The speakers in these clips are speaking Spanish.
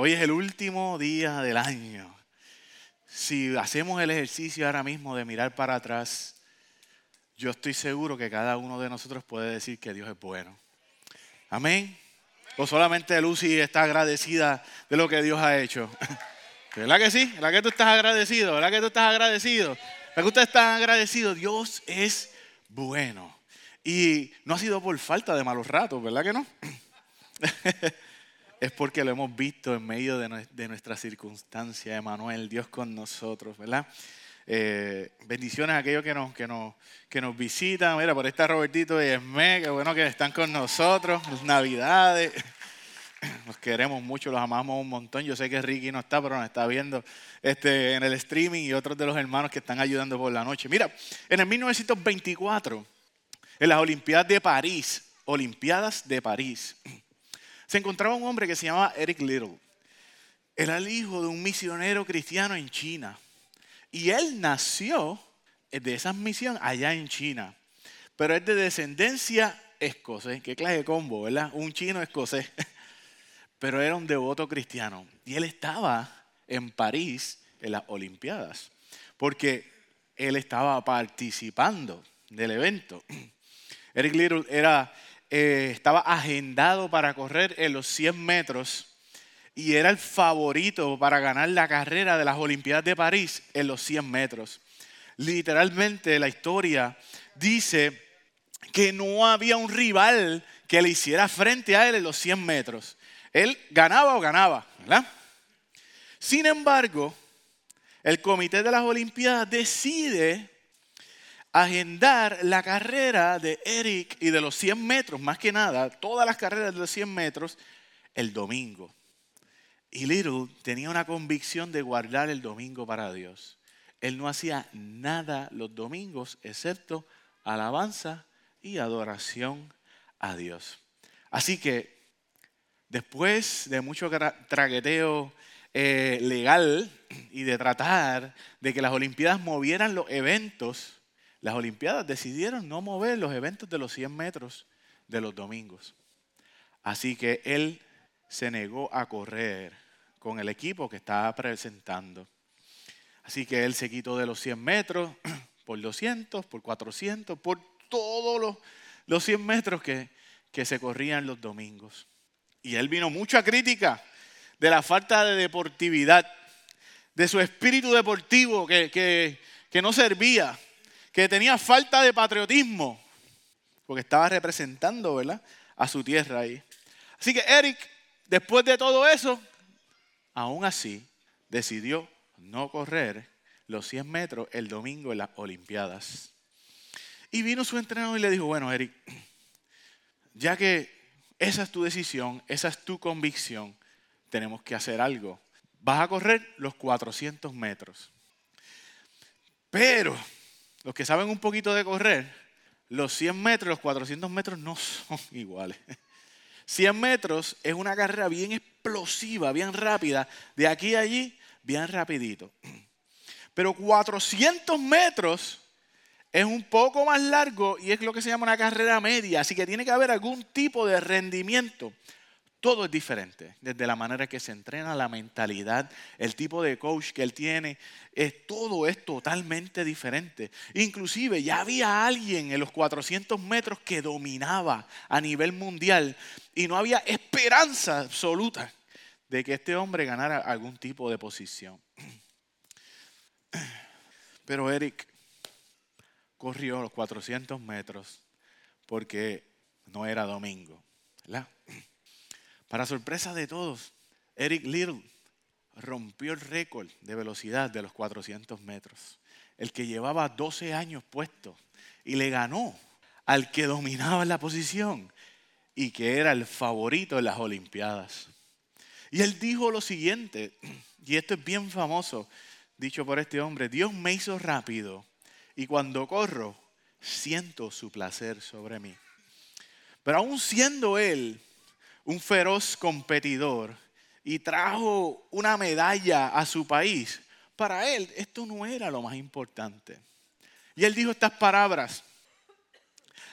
hoy es el último día del año. Si hacemos el ejercicio ahora mismo de mirar para atrás, yo estoy seguro que cada uno de nosotros puede decir que Dios es bueno. Amén. O solamente Lucy está agradecida de lo que Dios ha hecho. ¿Verdad que sí? ¿Verdad que tú estás agradecido? ¿Verdad que tú estás agradecido? ¿Verdad que usted está agradecido? Dios es bueno. Y no ha sido por falta de malos ratos, ¿verdad que no? es porque lo hemos visto en medio de nuestra circunstancia, Emanuel, Dios con nosotros, ¿verdad? Eh, bendiciones a aquellos que nos, visitan. Mira, por ahí está Robertito y Esme, que bueno que están con nosotros. Navidades. Nos queremos mucho, los amamos un montón. Yo sé que Ricky no está, pero nos está viendo este, en el streaming y otros de los hermanos que están ayudando por la noche. Mira, en el 1924, en las Olimpiadas de París, Olimpiadas de París, se encontraba un hombre que se llamaba Eric Little. Era el hijo de un misionero cristiano en China. Y él nació de esa misión allá en China. Pero es de descendencia escocés. Qué clase de combo, ¿verdad? Un chino escocés. Pero era un devoto cristiano. Y él estaba en París en las Olimpiadas. Porque él estaba participando del evento. Eric Little era, eh, estaba agendado para correr en los 100 metros y era el favorito para ganar la carrera de las Olimpiadas de París en los 100 metros. Literalmente la historia dice que no había un rival que le hiciera frente a él en los 100 metros. Él ganaba o ganaba, ¿verdad? Sin embargo, el comité de las Olimpiadas decide agendar la carrera de Eric y de los 100 metros, más que nada, todas las carreras de los 100 metros, el domingo. Y Little tenía una convicción de guardar el domingo para Dios. Él no hacía nada los domingos excepto alabanza y adoración a Dios. Así que después de mucho traqueteo eh, legal y de tratar de que las Olimpiadas movieran los eventos, las Olimpiadas decidieron no mover los eventos de los 100 metros de los domingos. Así que él se negó a correr con el equipo que estaba presentando. Así que él se quitó de los 100 metros por 200, por 400, por todos los, los 100 metros que, que se corrían los domingos. Y él vino mucha crítica de la falta de deportividad, de su espíritu deportivo que, que no servía, que tenía falta de patriotismo, porque estaba representando ¿verdad? a su tierra ahí. Así que Eric Después de todo eso, aún así decidió no correr los 100 metros el domingo en las Olimpiadas. Y vino su entrenador y le dijo, bueno, Eric, ya que esa es tu decisión, esa es tu convicción, tenemos que hacer algo. Vas a correr los 400 metros. Pero los que saben un poquito de correr, los 100 metros, los 400 metros no son iguales. 100 metros es una carrera bien explosiva, bien rápida, de aquí a allí, bien rapidito. Pero 400 metros es un poco más largo y es lo que se llama una carrera media, así que tiene que haber algún tipo de rendimiento. Todo es diferente, desde la manera que se entrena, la mentalidad, el tipo de coach que él tiene, todo es totalmente diferente. Inclusive ya había alguien en los 400 metros que dominaba a nivel mundial y no había esperanza absoluta de que este hombre ganara algún tipo de posición. Pero Eric corrió los 400 metros porque no era domingo. ¿verdad? Para sorpresa de todos, Eric Little rompió el récord de velocidad de los 400 metros, el que llevaba 12 años puesto, y le ganó al que dominaba la posición y que era el favorito en las Olimpiadas. Y él dijo lo siguiente, y esto es bien famoso, dicho por este hombre, Dios me hizo rápido y cuando corro siento su placer sobre mí. Pero aún siendo él un feroz competidor y trajo una medalla a su país, para él esto no era lo más importante. Y él dijo estas palabras,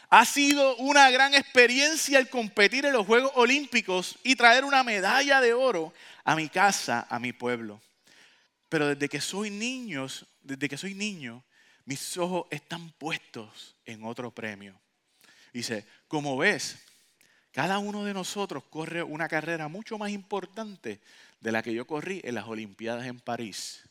Ha sido una gran experiencia el competir en los Juegos Olímpicos y traer una medalla de oro a mi casa, a mi pueblo. Pero desde que soy niño, desde que soy niño, mis ojos están puestos en otro premio. Dice, como ves, cada uno de nosotros corre una carrera mucho más importante de la que yo corrí en las Olimpiadas en París.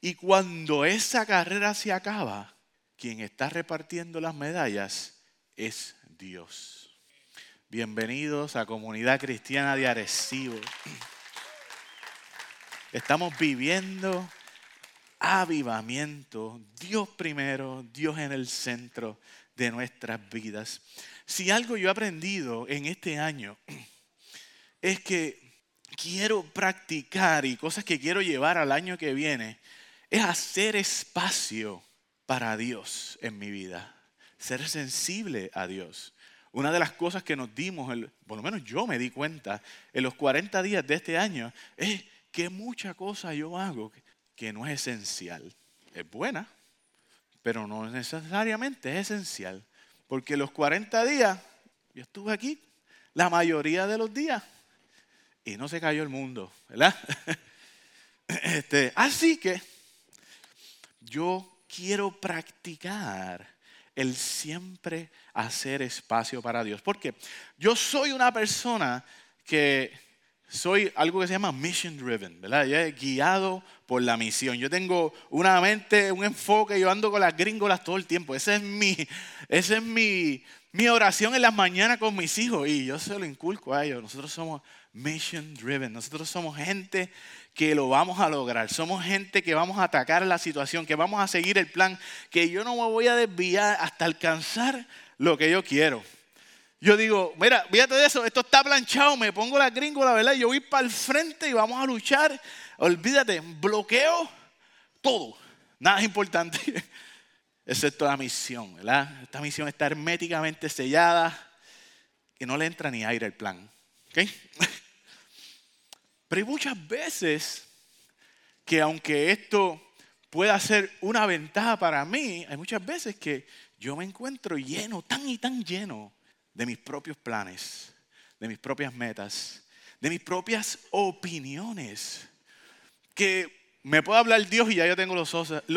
Y cuando esa carrera se acaba, quien está repartiendo las medallas es Dios. Bienvenidos a Comunidad Cristiana de Arecibo. Estamos viviendo avivamiento, Dios primero, Dios en el centro de nuestras vidas. Si algo yo he aprendido en este año es que quiero practicar y cosas que quiero llevar al año que viene, es hacer espacio para Dios en mi vida, ser sensible a Dios. Una de las cosas que nos dimos, por lo menos yo me di cuenta en los 40 días de este año, es que mucha cosa yo hago que no es esencial. Es buena, pero no necesariamente es esencial. Porque los 40 días, yo estuve aquí la mayoría de los días y no se cayó el mundo, ¿verdad? Este, así que yo quiero practicar el siempre hacer espacio para Dios. Porque yo soy una persona que soy algo que se llama mission driven, ¿verdad? Yo he guiado por la misión. Yo tengo una mente, un enfoque, yo ando con las gringolas todo el tiempo. Esa es mi, esa es mi, mi oración en las mañanas con mis hijos y yo se lo inculco a ellos. Nosotros somos mission driven, nosotros somos gente que lo vamos a lograr. Somos gente que vamos a atacar la situación, que vamos a seguir el plan, que yo no me voy a desviar hasta alcanzar lo que yo quiero. Yo digo, mira, fíjate de eso, esto está planchado, me pongo la gringola, ¿verdad? Yo voy para el frente y vamos a luchar. Olvídate, bloqueo todo. Nada es importante, excepto la misión, ¿verdad? Esta misión está herméticamente sellada, que no le entra ni aire al plan. ¿Ok? Pero hay muchas veces que aunque esto pueda ser una ventaja para mí, hay muchas veces que yo me encuentro lleno, tan y tan lleno de mis propios planes, de mis propias metas, de mis propias opiniones. Que me puede hablar Dios y ya yo tengo los,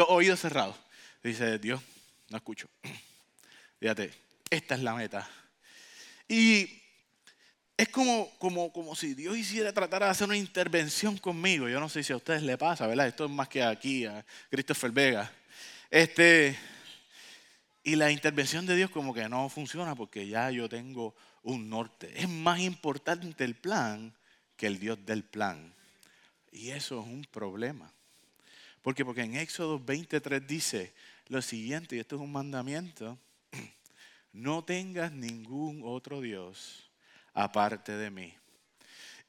oídos cerrados. Dice Dios, no escucho. Fíjate, esta es la meta. Y es como, como, como si Dios hiciera tratar de hacer una intervención conmigo. Yo no sé si a ustedes le pasa, ¿verdad? Esto es más que aquí, a Christopher Vega. Este, y la intervención de Dios como que no funciona porque ya yo tengo un norte. Es más importante el plan que el Dios del plan. Y eso es un problema. ¿Por qué? Porque en Éxodo 23 dice lo siguiente, y esto es un mandamiento, no tengas ningún otro Dios aparte de mí.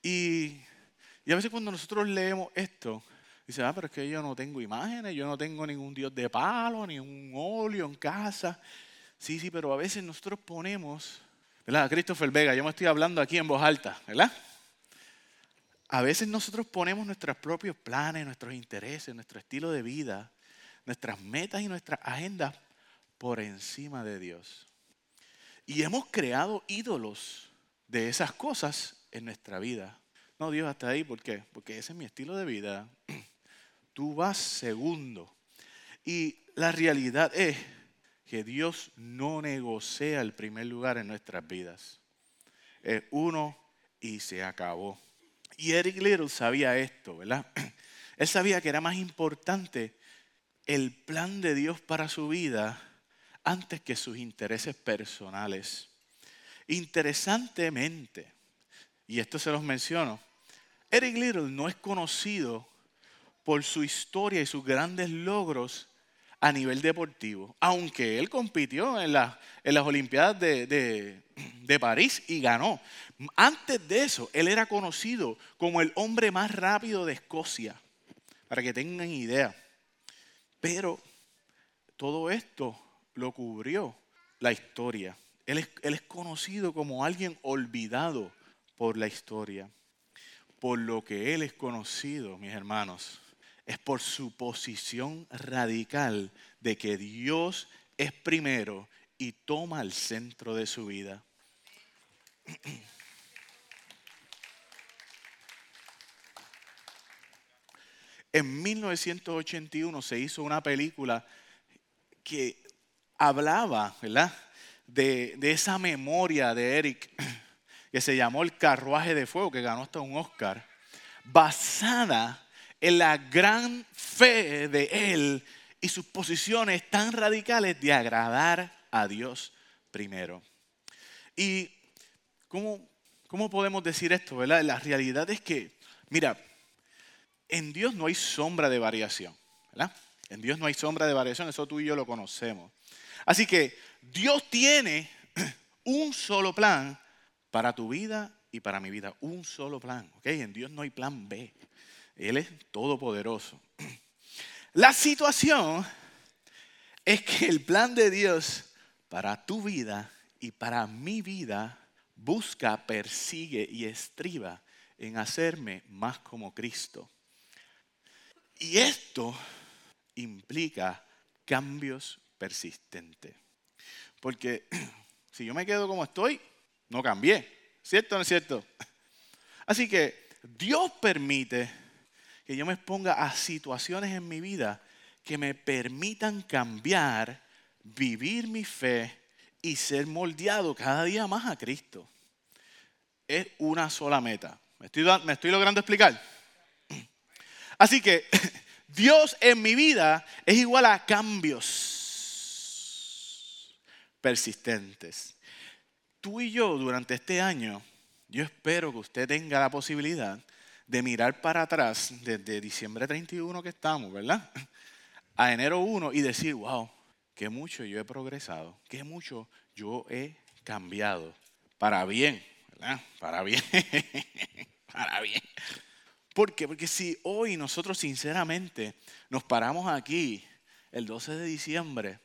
Y, y a veces cuando nosotros leemos esto, Dice, ah, pero es que yo no tengo imágenes, yo no tengo ningún Dios de palo, ni un óleo en casa. Sí, sí, pero a veces nosotros ponemos, ¿verdad? Christopher Vega, yo me estoy hablando aquí en voz alta, ¿verdad? A veces nosotros ponemos nuestros propios planes, nuestros intereses, nuestro estilo de vida, nuestras metas y nuestras agendas por encima de Dios. Y hemos creado ídolos de esas cosas en nuestra vida. No, Dios, hasta ahí, ¿por qué? Porque ese es mi estilo de vida tú vas segundo. Y la realidad es que Dios no negocia el primer lugar en nuestras vidas. Es uno y se acabó. Y Eric Little sabía esto, ¿verdad? Él sabía que era más importante el plan de Dios para su vida antes que sus intereses personales. Interesantemente, y esto se los menciono, Eric Little no es conocido por su historia y sus grandes logros a nivel deportivo. Aunque él compitió en, las Olimpiadas de, París y ganó. Antes de eso, él era conocido como el hombre más rápido de Escocia, para que tengan idea. Pero todo esto lo cubrió la historia. Él es conocido como alguien olvidado por la historia. Por lo que él es conocido, mis hermanos, es por su posición radical de que Dios es primero y toma el centro de su vida. En 1981 se hizo una película que hablaba, ¿verdad? De, de, esa memoria de Eric, que se llamó El Carruaje de Fuego, que ganó hasta un Oscar, basada en la gran fe de él y sus posiciones tan radicales de agradar a Dios primero. ¿Y cómo, podemos decir esto? ¿verdad? La realidad es que, mira, en Dios no hay sombra de variación. En Dios no hay sombra de variación, eso tú y yo lo conocemos. Así que Dios tiene un solo plan para tu vida y para mi vida, un solo plan, ¿ok? En Dios no hay plan B. Él es todopoderoso. La situación es que el plan de Dios para tu vida y para mi vida busca, persigue y estriba en hacerme más como Cristo. Y esto implica cambios persistentes. Porque si yo me quedo como estoy, no cambié. ¿Cierto o no es cierto? Así que Dios permite que yo me exponga a situaciones en mi vida que me permitan cambiar, vivir mi fe y ser moldeado cada día más a Cristo. Es una sola meta. ¿Me estoy, logrando explicar? Así que Dios en mi vida es igual a cambios persistentes. Tú y yo durante este año, yo espero que usted tenga la posibilidad de mirar para atrás desde diciembre 31 que estamos, ¿verdad? A enero 1 y decir, wow, qué mucho yo he progresado, qué mucho yo he cambiado. Para bien, ¿verdad? Para bien. para bien. ¿Por qué? Porque si hoy nosotros sinceramente nos paramos aquí el 12 de diciembre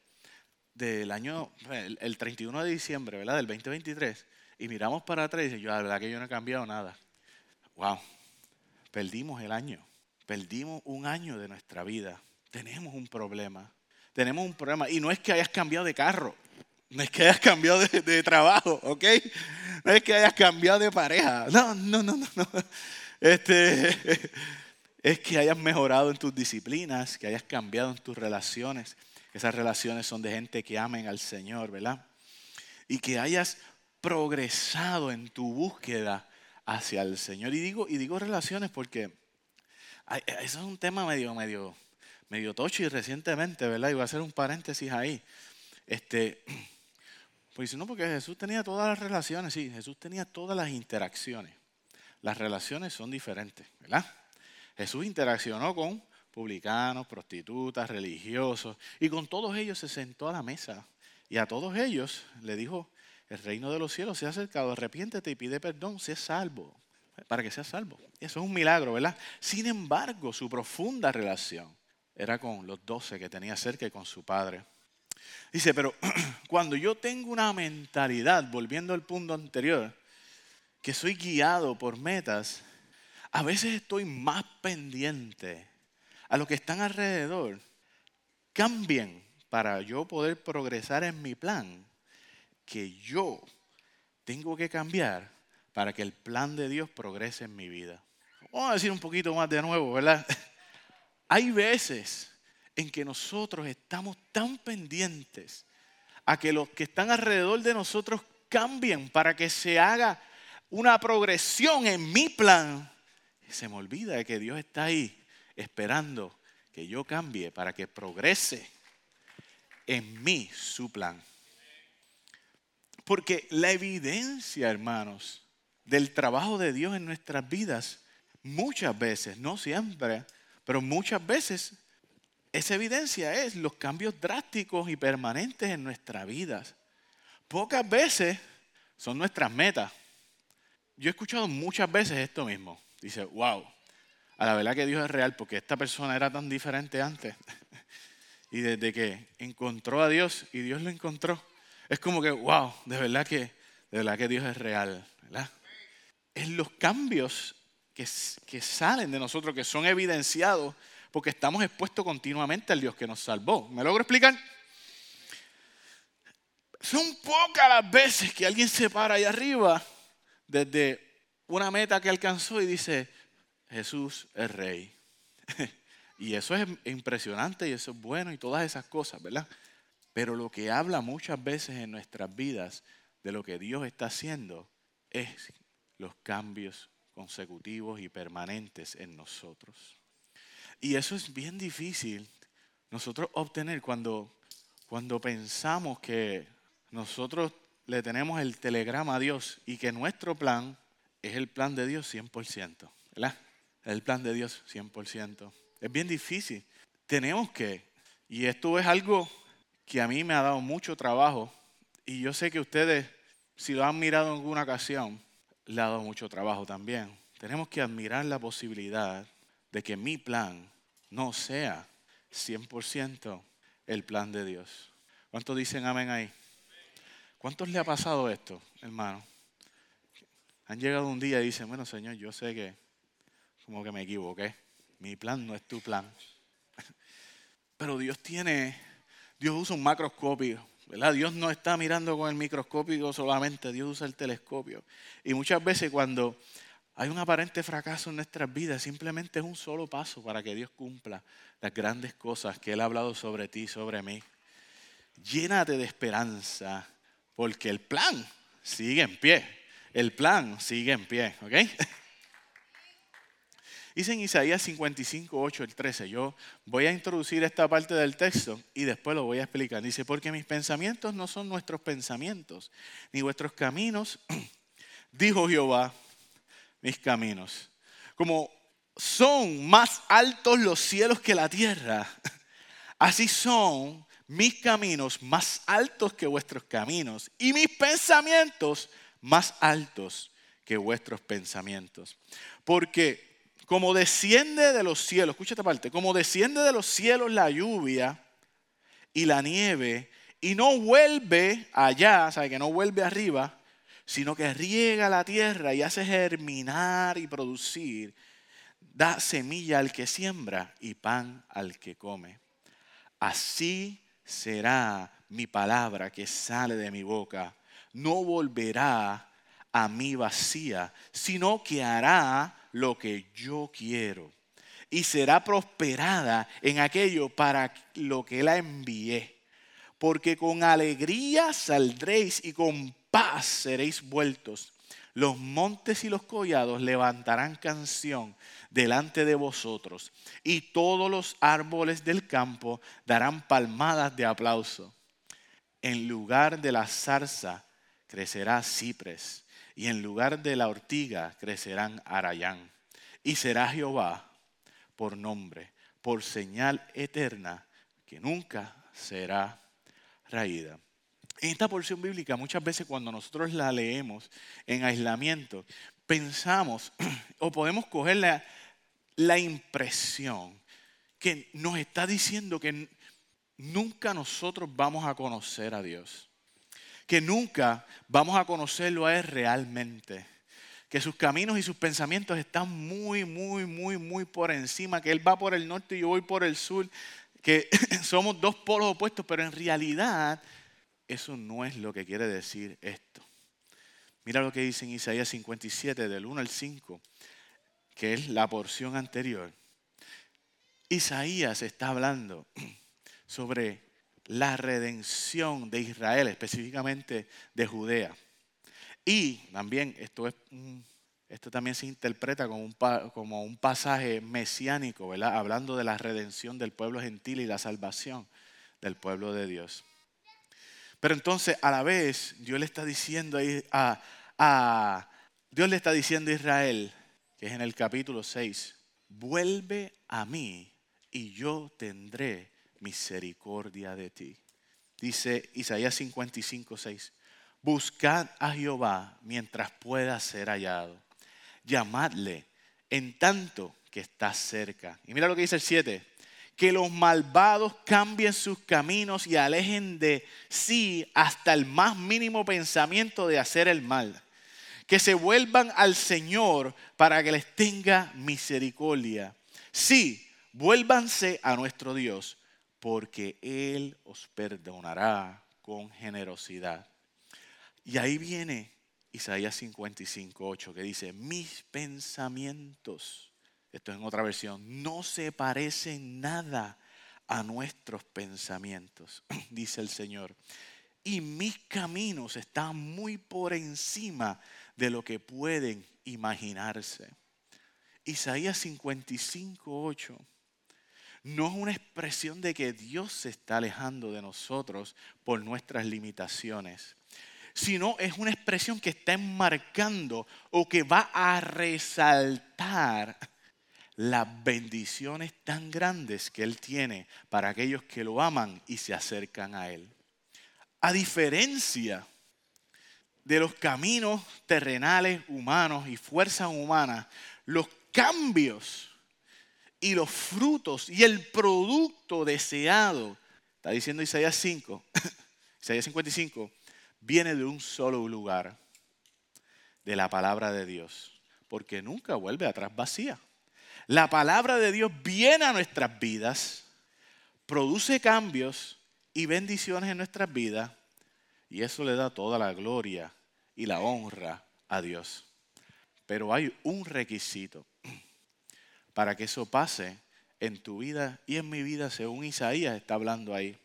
del año, el 31 de diciembre, ¿verdad? Del 2023, y miramos para atrás y decimos, yo la verdad que yo no he cambiado nada. Wow, Perdimos el año. Perdimos un año de nuestra vida. Tenemos un problema. Tenemos un problema. Y no es que hayas cambiado de carro. No es que hayas cambiado de, trabajo, ¿ok? No es que hayas cambiado de pareja. No, no, no, no. no. Este, es que hayas mejorado en tus disciplinas, que hayas cambiado en tus relaciones. Esas relaciones son de gente que amen al Señor, ¿verdad? Y que hayas progresado en tu búsqueda hacia el Señor. Y digo, y digo relaciones porque eso es un tema medio, medio, medio tocho y recientemente, ¿verdad? Y voy a hacer un paréntesis ahí. Este, pues no, porque Jesús tenía todas las relaciones, sí, Jesús tenía todas las interacciones. Las relaciones son diferentes, ¿verdad? Jesús interaccionó con publicanos, prostitutas, religiosos, y con todos ellos se sentó a la mesa. Y a todos ellos le dijo, el reino de los cielos se ha acercado, arrepiéntete y pide perdón, sé salvo, para que seas salvo. Eso es un milagro, ¿verdad? Sin embargo, su profunda relación era con los doce que tenía cerca y con su padre. Dice, pero cuando yo tengo una mentalidad, volviendo al punto anterior, que soy guiado por metas, a veces estoy más pendiente a lo que están alrededor. Cambien para yo poder progresar en mi plan que yo tengo que cambiar para que el plan de Dios progrese en mi vida. Vamos a decir un poquito más de nuevo, ¿verdad? Hay veces en que nosotros estamos tan pendientes a que los que están alrededor de nosotros cambien para que se haga una progresión en mi plan. Se me olvida de que Dios está ahí esperando que yo cambie para que progrese en mí su plan. Porque la evidencia, hermanos, del trabajo de Dios en nuestras vidas, muchas veces, no siempre, pero muchas veces, esa evidencia es los cambios drásticos y permanentes en nuestras vidas. Pocas veces son nuestras metas. Yo he escuchado muchas veces esto mismo. Dice, wow, a la verdad que Dios es real porque esta persona era tan diferente antes. y desde que encontró a Dios y Dios lo encontró, es como que, wow, de verdad que, de verdad que Dios es real, ¿verdad? Es los cambios que, que salen de nosotros, que son evidenciados, porque estamos expuestos continuamente al Dios que nos salvó. ¿Me logro explicar? son pocas las veces que alguien se para ahí arriba desde una meta que alcanzó y dice, Jesús es rey. y eso es impresionante y eso es bueno y todas esas cosas, ¿verdad? Pero lo que habla muchas veces en nuestras vidas de lo que Dios está haciendo es los cambios consecutivos y permanentes en nosotros. Y eso es bien difícil nosotros obtener cuando, cuando pensamos que nosotros le tenemos el telegrama a Dios y que nuestro plan es el plan de Dios 100%, ¿verdad? El plan de Dios 100%. Es bien difícil. Tenemos que, y esto es algo que a mí me ha dado mucho trabajo, y yo sé que ustedes, si lo han mirado en alguna ocasión, le ha dado mucho trabajo también. Tenemos que admirar la posibilidad de que mi plan no sea 100% el plan de Dios. ¿Cuántos dicen amén ahí? ¿Cuántos le ha pasado esto, hermano? Han llegado un día y dicen, bueno, Señor, yo sé que como que me equivoqué. Mi plan no es tu plan. Pero Dios tiene, Dios usa un macroscopio, ¿verdad? Dios no está mirando con el microscopio solamente, Dios usa el telescopio. Y muchas veces cuando hay un aparente fracaso en nuestras vidas, simplemente es un solo paso para que Dios cumpla las grandes cosas que Él ha hablado sobre ti, sobre mí. Llénate de esperanza, porque el plan sigue en pie el plan sigue en pie, ¿ok? Dice en Isaías 55, 8, el 13, yo voy a introducir esta parte del texto y después lo voy a explicar. Dice, porque mis pensamientos no son nuestros pensamientos, ni vuestros caminos, dijo Jehová, mis caminos. Como son más altos los cielos que la tierra, así son mis caminos más altos que vuestros caminos y mis pensamientos más altos que vuestros pensamientos. Porque como desciende de los cielos, escucha esta parte, como desciende de los cielos la lluvia y la nieve y no vuelve allá, o que no vuelve arriba, sino que riega la tierra y hace germinar y producir, da semilla al que siembra y pan al que come. Así será mi palabra que sale de mi boca no volverá a mí vacía, sino que hará lo que yo quiero y será prosperada en aquello para lo que la envié. Porque con alegría saldréis y con paz seréis vueltos. Los montes y los collados levantarán canción delante de vosotros, y todos los árboles del campo darán palmadas de aplauso. En lugar de la zarza crecerá cipres, y en lugar de la ortiga crecerán arayán. Y será Jehová por nombre, por señal eterna, que nunca será raída. En esta porción bíblica, muchas veces cuando nosotros la leemos en aislamiento, pensamos o podemos coger la, la impresión que nos está diciendo que nunca nosotros vamos a conocer a Dios que nunca vamos a conocerlo a Él realmente. Que sus caminos y sus pensamientos están muy, muy, muy, muy por encima. Que Él va por el norte y yo voy por el sur. Que somos dos polos opuestos, pero en realidad eso no es lo que quiere decir esto. Mira lo que dice en Isaías 57, del 1 al 5, que es la porción anterior. Isaías está hablando sobre la redención de Israel, específicamente de Judea. Y también esto, es, esto también se interpreta como un, como un pasaje mesiánico, ¿verdad? hablando de la redención del pueblo gentil y la salvación del pueblo de Dios. Pero entonces a la vez Dios le está diciendo a, a Dios le está diciendo a Israel, que es en el capítulo 6, vuelve a mí y yo tendré misericordia de ti. Dice Isaías 55, 6. Buscad a Jehová mientras pueda ser hallado. Llamadle en tanto que está cerca. Y mira lo que dice el 7. Que los malvados cambien sus caminos y alejen de sí hasta el más mínimo pensamiento de hacer el mal. Que se vuelvan al Señor para que les tenga misericordia. Sí, vuélvanse a nuestro Dios porque Él os perdonará con generosidad. Y ahí viene Isaías 55, 8, que dice, mis pensamientos, esto es en otra versión, no se parecen nada a nuestros pensamientos, dice el Señor. Y mis caminos están muy por encima de lo que pueden imaginarse. Isaías 55, 8 no es una expresión de que Dios se está alejando de nosotros por nuestras limitaciones, sino es una expresión que está enmarcando o que va a resaltar las bendiciones tan grandes que Él tiene para aquellos que lo aman y se acercan a Él. A diferencia de los caminos terrenales humanos y fuerzas humanas, los cambios y los frutos y el producto deseado, está diciendo Isaías 5, Isaías 55, viene de un solo lugar, de la palabra de Dios, porque nunca vuelve atrás vacía. La palabra de Dios viene a nuestras vidas, produce cambios y bendiciones en nuestras vidas, y eso le da toda la gloria y la honra a Dios. Pero hay un requisito para que eso pase en tu vida y en mi vida, según Isaías está hablando ahí.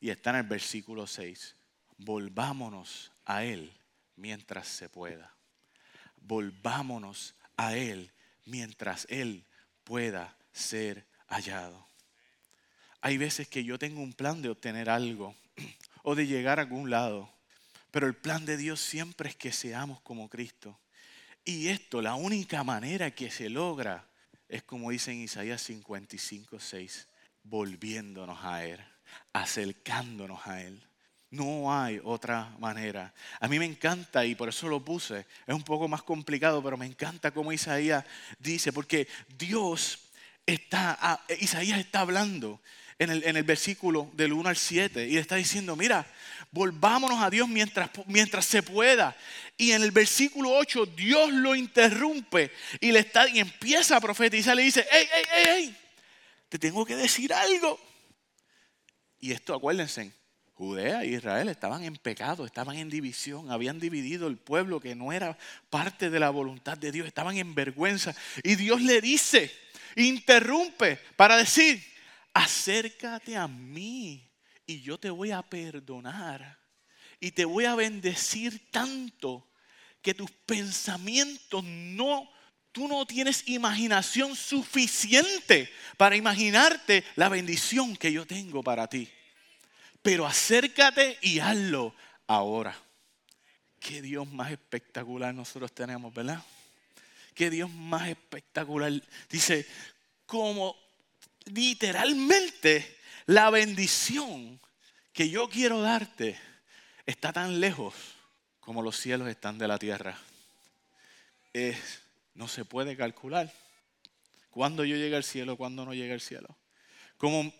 Y está en el versículo 6. Volvámonos a Él mientras se pueda. Volvámonos a Él mientras Él pueda ser hallado. Hay veces que yo tengo un plan de obtener algo o de llegar a algún lado, pero el plan de Dios siempre es que seamos como Cristo. Y esto, la única manera que se logra es como dice en Isaías 55, 6, volviéndonos a Él, acercándonos a Él. No hay otra manera. A mí me encanta y por eso lo puse. Es un poco más complicado, pero me encanta como Isaías dice, porque Dios está, Isaías está hablando en el, en el, versículo del 1 al 7 y está diciendo, mira, volvámonos a Dios mientras, mientras se pueda. Y en el versículo 8 Dios lo interrumpe y, le está, y empieza a profetizar, le dice, hey, hey, hey, hey, te tengo que decir algo. Y esto, acuérdense, Judea e Israel estaban en pecado, estaban en división, habían dividido el pueblo que no era parte de la voluntad de Dios, estaban en vergüenza. Y Dios le dice, interrumpe para decir, acércate a mí y yo te voy a perdonar y te voy a bendecir tanto que tus pensamientos no, tú no tienes imaginación suficiente para imaginarte la bendición que yo tengo para ti pero acércate y hazlo ahora. Qué Dios más espectacular nosotros tenemos, ¿verdad? Qué Dios más espectacular. Dice, como literalmente la bendición que yo quiero darte está tan lejos como los cielos están de la tierra. no se puede calcular cuándo yo llegue al cielo, cuándo no llegue al cielo. Como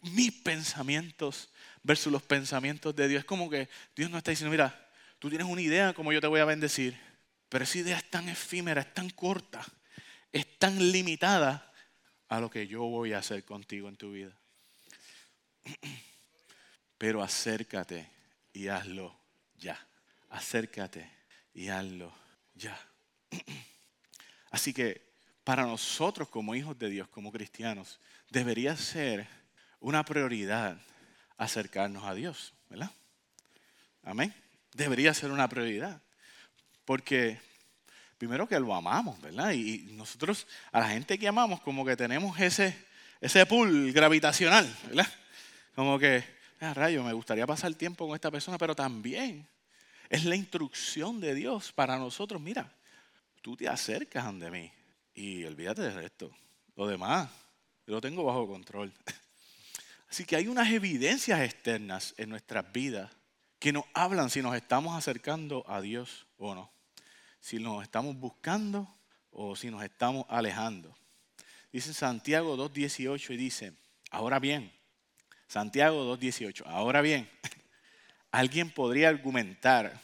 mis pensamientos versus los pensamientos de Dios. Es como que Dios no está diciendo, mira, tú tienes una idea de cómo yo te voy a bendecir, pero esa idea es tan efímera, es tan corta, es tan limitada a lo que yo voy a hacer contigo en tu vida. Pero acércate y hazlo ya. Acércate y hazlo ya. Así que para nosotros como hijos de Dios, como cristianos, debería ser una prioridad acercarnos a Dios, ¿verdad? Amén. Debería ser una prioridad. Porque primero que lo amamos, ¿verdad? Y nosotros a la gente que amamos como que tenemos ese, ese pool gravitacional, ¿verdad? Como que, ah, rayo, me gustaría pasar tiempo con esta persona, pero también es la instrucción de Dios para nosotros. Mira, tú te acercas ante mí y olvídate del resto. Lo demás, lo tengo bajo control. Así que hay unas evidencias externas en nuestras vidas que nos hablan si nos estamos acercando a Dios o no. Si nos estamos buscando o si nos estamos alejando. Dice Santiago 2.18 y dice, ahora bien, Santiago 2.18, ahora bien, alguien podría argumentar,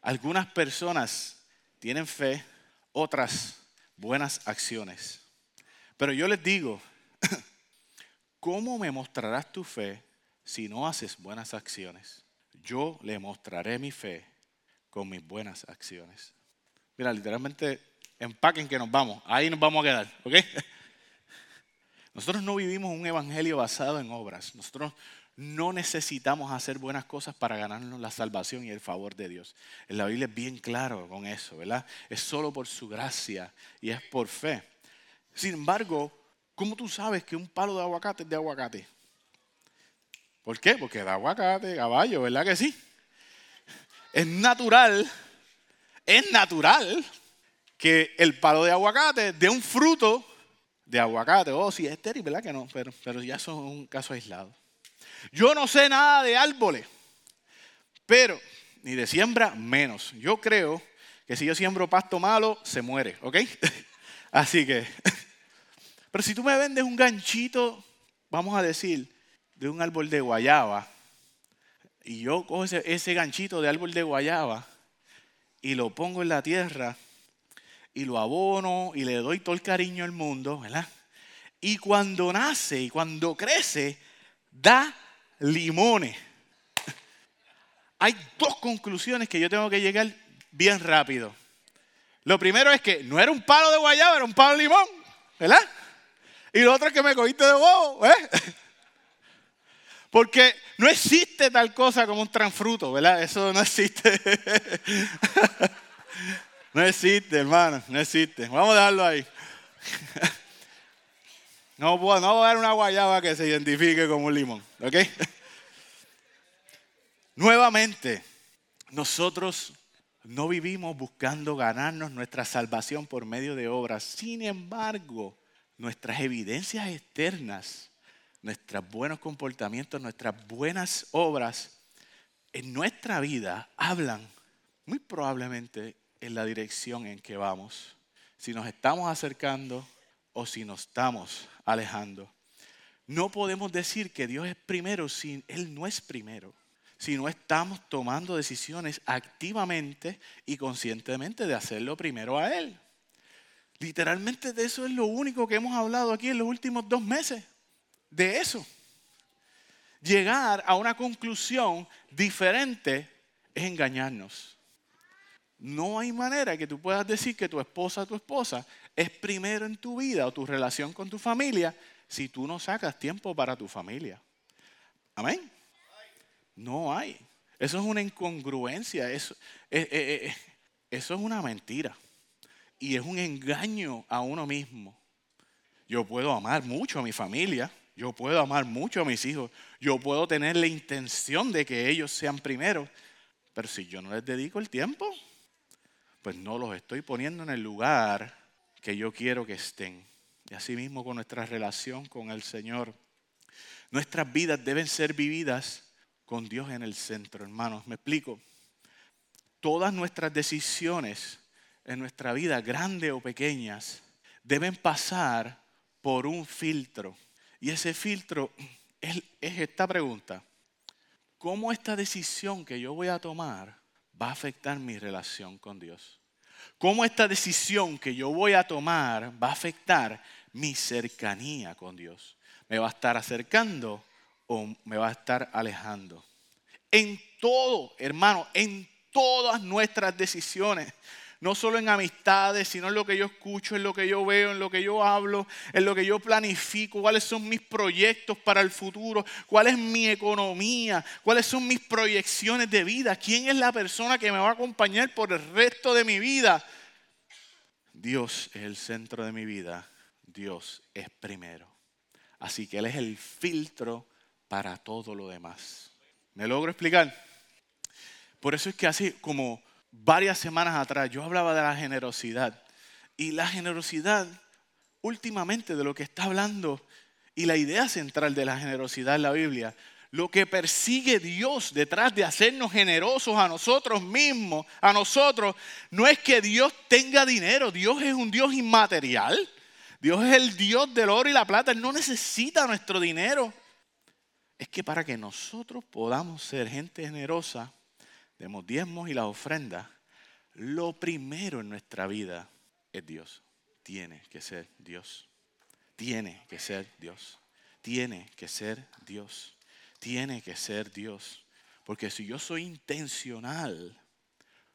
algunas personas tienen fe, otras buenas acciones. Pero yo les digo, ¿cómo me mostrarás tu fe si no haces buenas acciones. Yo le mostraré mi fe con mis buenas acciones. Mira, literalmente empaquen que nos vamos. Ahí nos vamos a quedar, ¿ok? Nosotros no vivimos un evangelio basado en obras. Nosotros no necesitamos hacer buenas cosas para ganarnos la salvación y el favor de Dios. La Biblia es bien claro con eso, ¿verdad? Es solo por su gracia y es por fe. Sin embargo, ¿cómo tú sabes que un palo de aguacate es de aguacate? ¿Por qué? Porque da aguacate, caballo, ¿verdad que sí? Es natural, es natural que el palo de aguacate dé un fruto de aguacate. Oh, sí, es estéril, ¿verdad que no? Pero, pero ya son un caso aislado. Yo no sé nada de árboles, pero ni de siembra menos. Yo creo que si yo siembro pasto malo, se muere, ¿ok? Así que, pero si tú me vendes un ganchito, vamos a decir, de un árbol de guayaba, y yo cojo ese, ese ganchito de árbol de guayaba y lo pongo en la tierra y lo abono y le doy todo el cariño al mundo, ¿verdad? Y cuando nace y cuando crece, da limones. Hay dos conclusiones que yo tengo que llegar bien rápido. Lo primero es que no era un palo de guayaba, era un palo de limón, ¿verdad? Y lo otro es que me cogiste de bobo, ¿eh? Porque no existe tal cosa como un transfruto, ¿verdad? Eso no existe. No existe, hermano, no existe. Vamos a dejarlo ahí. No, voy a dar una guayaba que se identifique como un limón, ¿ok? Nuevamente, nosotros no vivimos buscando ganarnos nuestra salvación por medio de obras. Sin embargo, nuestras evidencias externas, nuestros buenos comportamientos, nuestras buenas obras en nuestra vida hablan muy probablemente en la dirección en que vamos. Si nos estamos acercando o si nos estamos alejando. No podemos decir que Dios es primero si Él no es primero. Si no estamos tomando decisiones activamente y conscientemente de hacerlo primero a Él. Literalmente de eso es lo único que hemos hablado aquí en los últimos dos meses. De eso. Llegar a una conclusión diferente es engañarnos. No hay manera que tú puedas decir que tu esposa, tu esposa, es primero en tu vida o tu relación con tu familia si tú no sacas tiempo para tu familia. Amén. No hay. Eso es una incongruencia. Eso, eh, eh, eh, eso es una mentira. Y es un engaño a uno mismo. Yo puedo amar mucho a mi familia. Yo puedo amar mucho a mis hijos. Yo puedo tener la intención de que ellos sean primeros. Pero si yo no les dedico el tiempo, pues no los estoy poniendo en el lugar que yo quiero que estén. Y así mismo con nuestra relación con el Señor. Nuestras vidas deben ser vividas con Dios en el centro, hermanos. Me explico. Todas nuestras decisiones en nuestra vida, grandes o pequeñas, deben pasar por un filtro. Y ese filtro es, es esta pregunta. ¿Cómo esta decisión que yo voy a tomar va a afectar mi relación con Dios. Cómo esta decisión que yo voy a tomar va a afectar mi cercanía con Dios. ¿Me va a estar acercando o me va a estar alejando? En todo, hermano, en todas nuestras decisiones no solo en amistades, sino en lo que yo escucho, en lo que yo veo, en lo que yo hablo, en lo que yo planifico, cuáles son mis proyectos para el futuro, cuál es mi economía, cuáles son mis proyecciones de vida, quién es la persona que me va a acompañar por el resto de mi vida. Dios es el centro de mi vida, Dios es primero. Así que Él es el filtro para todo lo demás. ¿Me logro explicar? Por eso es que así como varias semanas atrás yo hablaba de la generosidad. Y la generosidad, últimamente de lo que está hablando, y la idea central de la generosidad en la Biblia, lo que persigue Dios detrás de hacernos generosos a nosotros mismos, a nosotros, no es que Dios tenga dinero, Dios es un Dios inmaterial, Dios es el Dios del oro y la plata, Él no necesita nuestro dinero. Es que para que nosotros podamos ser gente generosa, demos diezmos y las ofrendas, lo primero en nuestra vida es Dios. Tiene que ser Dios. Tiene que ser Dios. Tiene que ser Dios. tiene que ser Dios. Porque si yo soy intencional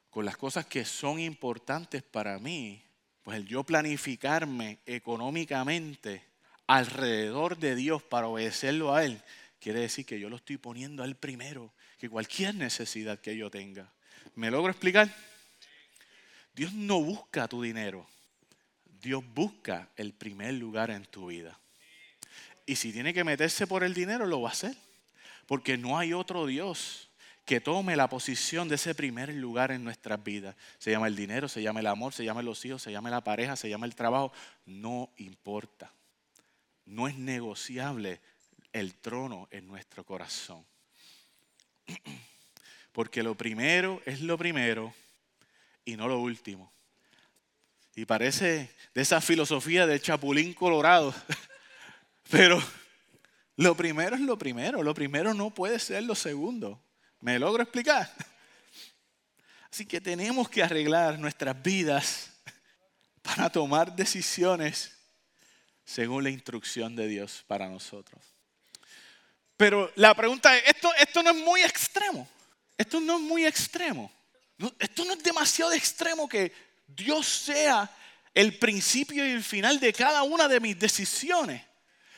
con las cosas que son importantes para mí, pues el yo planificarme económicamente alrededor de Dios para obedecerlo a Él, quiere decir que yo lo estoy poniendo a Él primero que cualquier necesidad que yo tenga. ¿Me logro explicar? Dios no busca tu dinero. Dios busca el primer lugar en tu vida. Y si tiene que meterse por el dinero, lo va a hacer. Porque no hay otro Dios que tome la posición de ese primer lugar en nuestras vidas. Se llama el dinero, se llama el amor, se llama los hijos, se llama la pareja, se llama el trabajo. No importa. No es negociable el trono en nuestro corazón. Porque lo primero es lo primero y no lo último. Y parece de esa filosofía del chapulín colorado. Pero lo primero es lo primero. Lo primero no puede ser lo segundo. ¿Me logro explicar? Así que tenemos que arreglar nuestras vidas para tomar decisiones según la instrucción de Dios para nosotros. Pero la pregunta es, ¿esto, esto no es muy extremo? Esto no es muy extremo. esto no es demasiado extremo que Dios sea el principio y el final de cada una de mis decisiones.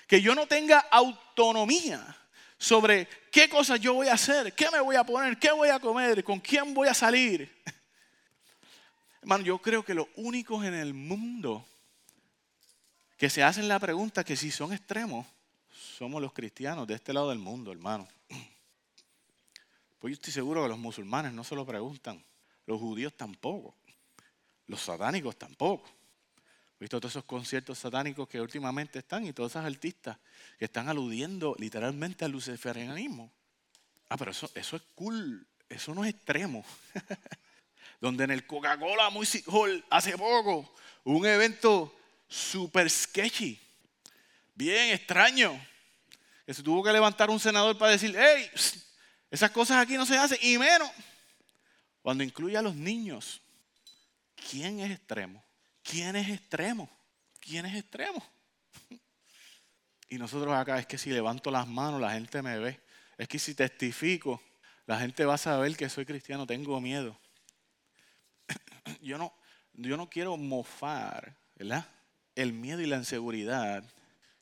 Que yo no tenga autonomía sobre qué cosas yo voy a hacer, qué me voy a poner, qué voy a comer, con quién voy a salir. Hermano, yo creo que los únicos en el mundo que se hacen la pregunta que si son extremos somos los cristianos de este lado del mundo, hermano. Pues yo estoy seguro que los musulmanes no se lo preguntan, los judíos tampoco, los satánicos tampoco. He visto todos esos conciertos satánicos que últimamente están y todos esos artistas que están aludiendo literalmente al luciferianismo. Ah, pero eso, eso es cool, eso no es extremo. Donde en el Coca-Cola Music Hall hace poco un evento super sketchy, bien extraño, que se tuvo que levantar un senador para decir, hey, esas cosas aquí no se hacen, y menos cuando incluye a los niños. ¿Quién es extremo? ¿Quién es extremo? ¿Quién es extremo? Y nosotros acá es que si levanto las manos la gente me ve. Es que si testifico la gente va a saber que soy cristiano. Tengo miedo. Yo no, yo no quiero mofar, ¿verdad? El miedo y la inseguridad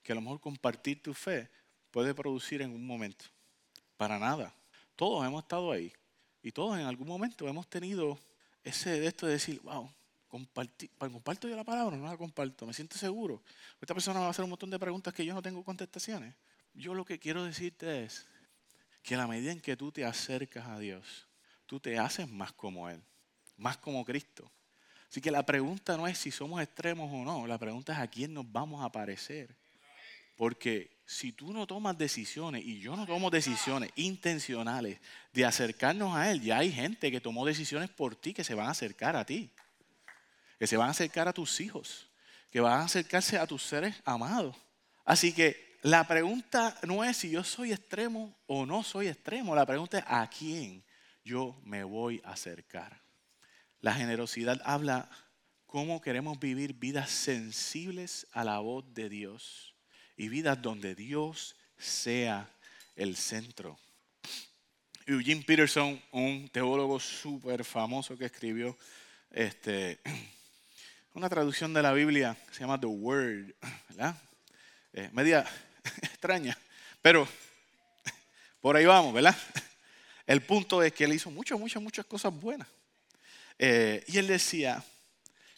que a lo mejor compartir tu fe puede producir en un momento. Para nada. Todos hemos estado ahí. Y todos en algún momento hemos tenido ese de esto de decir, wow, ¿comparto yo la palabra no la comparto? ¿Me siento seguro? Esta persona me va a hacer un montón de preguntas que yo no tengo contestaciones. Yo lo que quiero decirte es que a la medida en que tú te acercas a Dios, tú te haces más como Él, más como Cristo. Así que la pregunta no es si somos extremos o no, la pregunta es a quién nos vamos a parecer. Porque si tú no tomas decisiones y yo no tomo decisiones intencionales de acercarnos a Él, ya hay gente que tomó decisiones por ti que se van a acercar a ti, que se van a acercar a tus hijos, que van a acercarse a tus seres amados. Así que la pregunta no es si yo soy extremo o no soy extremo, la pregunta es a quién yo me voy a acercar. La generosidad habla cómo queremos vivir vidas sensibles a la voz de Dios y vidas donde Dios sea el centro. Eugene Peterson, un teólogo súper famoso que escribió este, una traducción de la Biblia se llama The Word, ¿verdad? Eh, media extraña, pero por ahí vamos, ¿verdad? El punto es que él hizo muchas, muchas, muchas cosas buenas. Eh, y él decía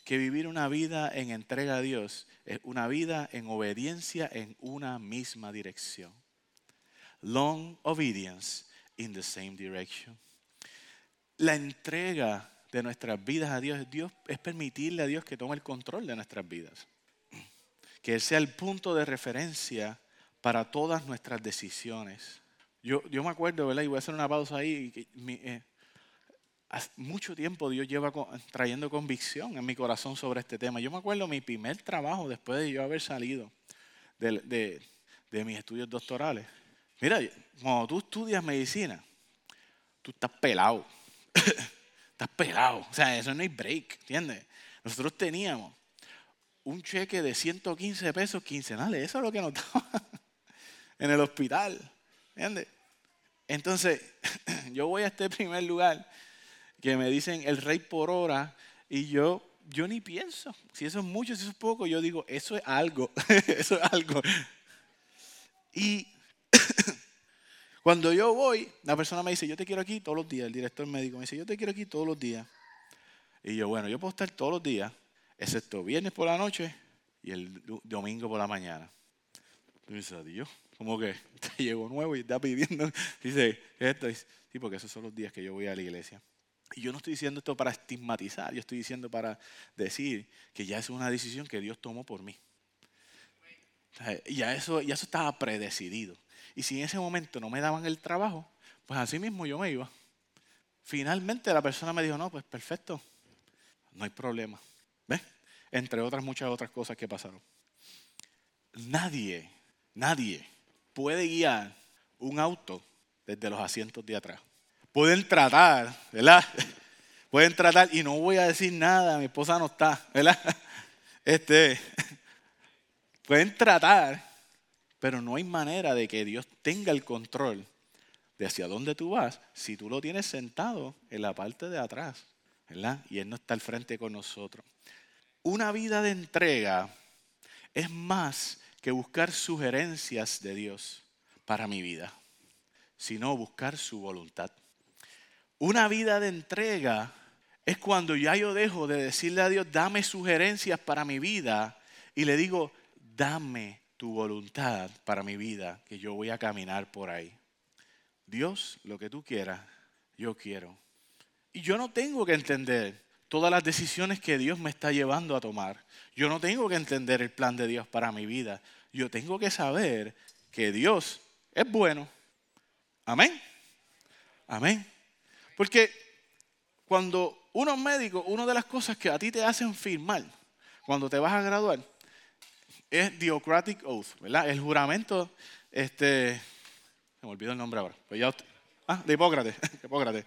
que vivir una vida en entrega a Dios es una vida en obediencia en una misma dirección. Long obedience in the same direction. La entrega de nuestras vidas a Dios, Dios es permitirle a Dios que tome el control de nuestras vidas. Que Él sea el punto de referencia para todas nuestras decisiones. Yo, yo me acuerdo, ¿verdad? Y voy a hacer una pausa ahí. Mucho tiempo Dios lleva trayendo convicción en mi corazón sobre este tema. Yo me acuerdo mi primer trabajo después de yo haber salido de, mis estudios doctorales. Mira, cuando tú estudias medicina, tú estás pelado. estás pelado. O sea, eso no hay break, ¿entiendes? Nosotros teníamos un cheque de 115 pesos quincenales. Eso es lo que nos daban en el hospital. ¿Entiendes? Entonces, yo voy a este primer lugar que me dicen el rey por hora y yo, yo ni pienso. Si eso es mucho, si eso es poco, yo digo, eso es algo, eso es algo. Y cuando yo voy, la persona me dice, yo te quiero aquí todos los días, el director médico me dice, yo te quiero aquí todos los días. Y yo, bueno, yo puedo estar todos los días, excepto viernes por la noche y el domingo por la mañana. Y dice, como que te llegó nuevo y está pidiendo. Dice, esto es, sí, porque esos son los días que yo voy a la iglesia. Y yo no estoy diciendo esto para estigmatizar, yo estoy diciendo para decir que ya es una decisión que Dios tomó por mí. Ya eso, ya eso estaba predecidido. Y si en ese momento no me daban el trabajo, pues así mismo yo me iba. Finalmente la persona me dijo, no, pues perfecto, no hay problema. ¿Ves? Entre otras muchas otras cosas que pasaron. Nadie, nadie puede guiar un auto desde los asientos de atrás. Pueden tratar, ¿verdad? Pueden tratar, y no voy a decir nada, mi esposa no está, ¿verdad? Este, pueden tratar, pero no hay manera de que Dios tenga el control de hacia dónde tú vas si tú lo tienes sentado en la parte de atrás, ¿verdad? Y Él no está al frente con nosotros. Una vida de entrega es más que buscar sugerencias de Dios para mi vida, sino buscar su voluntad. Una vida de entrega es cuando ya yo dejo de decirle a Dios, dame sugerencias para mi vida, y le digo, dame tu voluntad para mi vida, que yo voy a caminar por ahí. Dios, lo que tú quieras, yo quiero. Y yo no tengo que entender todas las decisiones que Dios me está llevando a tomar. Yo no tengo que entender el plan de Dios para mi vida. Yo tengo que saber que Dios es bueno. Amén. Amén. Porque cuando uno es médico, una de las cosas que a ti te hacen firmar cuando te vas a graduar es Diocratic Oath, ¿verdad? El juramento, este, me olvidó el nombre ahora, pues ya, ah, de Hipócrates, Hipócrates.